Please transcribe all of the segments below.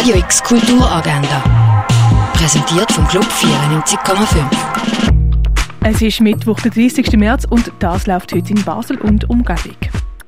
Radio X Kulturagenda. Präsentiert vom Club 94,5. Es ist Mittwoch, der 30. März und das läuft heute in Basel und Umgebung.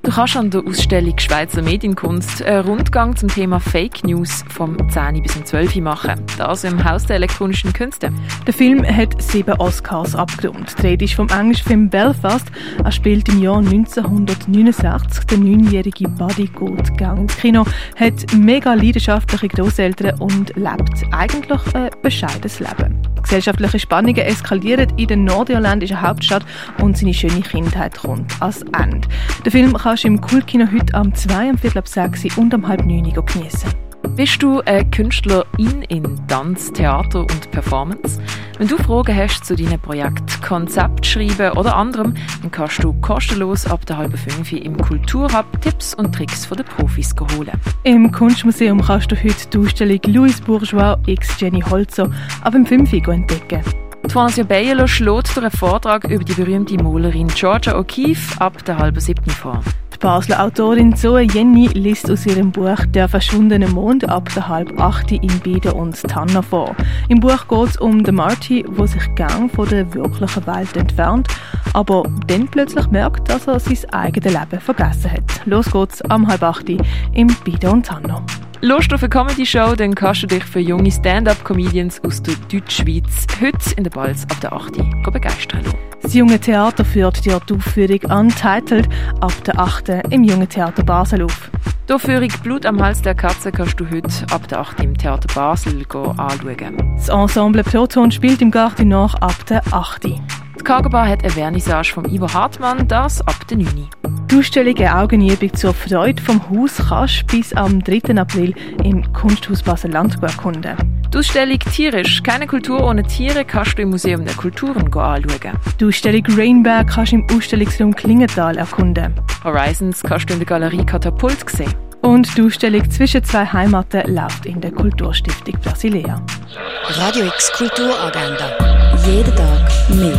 Du kannst an der Ausstellung Schweizer Medienkunst einen Rundgang zum Thema Fake News vom 10 bis 12 machen. Das im Haus der elektronischen Künste. Der Film hat sieben Oscars abgeräumt. Die Rede ist vom englischen Film Belfast. Er spielt im Jahr 1969. Der neunjährige Buddy geht gang Kino, hat mega leidenschaftliche Großeltern und lebt eigentlich ein bescheidenes Leben. Gesellschaftliche Spannungen eskalieren in der nordirländischen Hauptstadt und seine schöne Kindheit kommt als Ende. Der Film kannst du im Kultkino heute am 2, am Viertel ab 6 und am halb 9 geniessen. Bist du eine Künstlerin in Tanz, Theater und Performance? Wenn du Fragen hast zu deinem Projekt, Konzept schreiben oder anderem, dann kannst du kostenlos ab der halben fünf im Kulturhub Tipps und Tricks von den Profis holen. Im Kunstmuseum kannst du heute die Ausstellung Louis Bourgeois x Jenny Holzer ab dem 5 entdecken. Twansia Bayerlo schlägt durch einen Vortrag über die berühmte Malerin Georgia O'Keeffe ab der halben siebten vor. Basler Autorin Zoe Jenny liest aus ihrem Buch Der verschwundene Mond ab der halb acht in Bieder und Tanner vor. Im Buch geht es um den Marty, der sich gern von der wirklichen Welt entfernt, aber dann plötzlich merkt, dass er sein eigenes Leben vergessen hat. Los geht's am halb acht im Bieder und Tanner. Lust auf eine Comedy-Show, dann kannst du dich für junge Stand-up-Comedians aus der Deutschschweiz heute in der Balz ab der 8. begeistern. Das Junge Theater führt die Aufführung Untitled ab der 8. im Jungen Theater Basel auf. Die Aufführung Blut am Hals der Katze kannst du heute ab der 8. im Theater Basel anschauen. Das Ensemble Proton spielt im Garten nach ab der 8. Die Cargo Bar hat eine Vernissage von Ivo Hartmann, das ab der 9. Die Ausstellung «Eine Augenübung zur Freude vom Haus» kannst bis am 3. April im Kunsthaus Basel-Land erkunden. Die Ausstellung «Tierisch. Keine Kultur ohne Tiere» kannst du im Museum der Kulturen anschauen. Die Ausstellung «Rainberg» kannst du im Ausstellungsraum Klingenthal erkunden. Horizons kannst du in der Galerie Katapult sehen. Und die Ausstellung «Zwischen zwei Heimaten» läuft in der Kulturstiftung Brasilea. Radio X Kulturagenda. Jeden Tag mehr.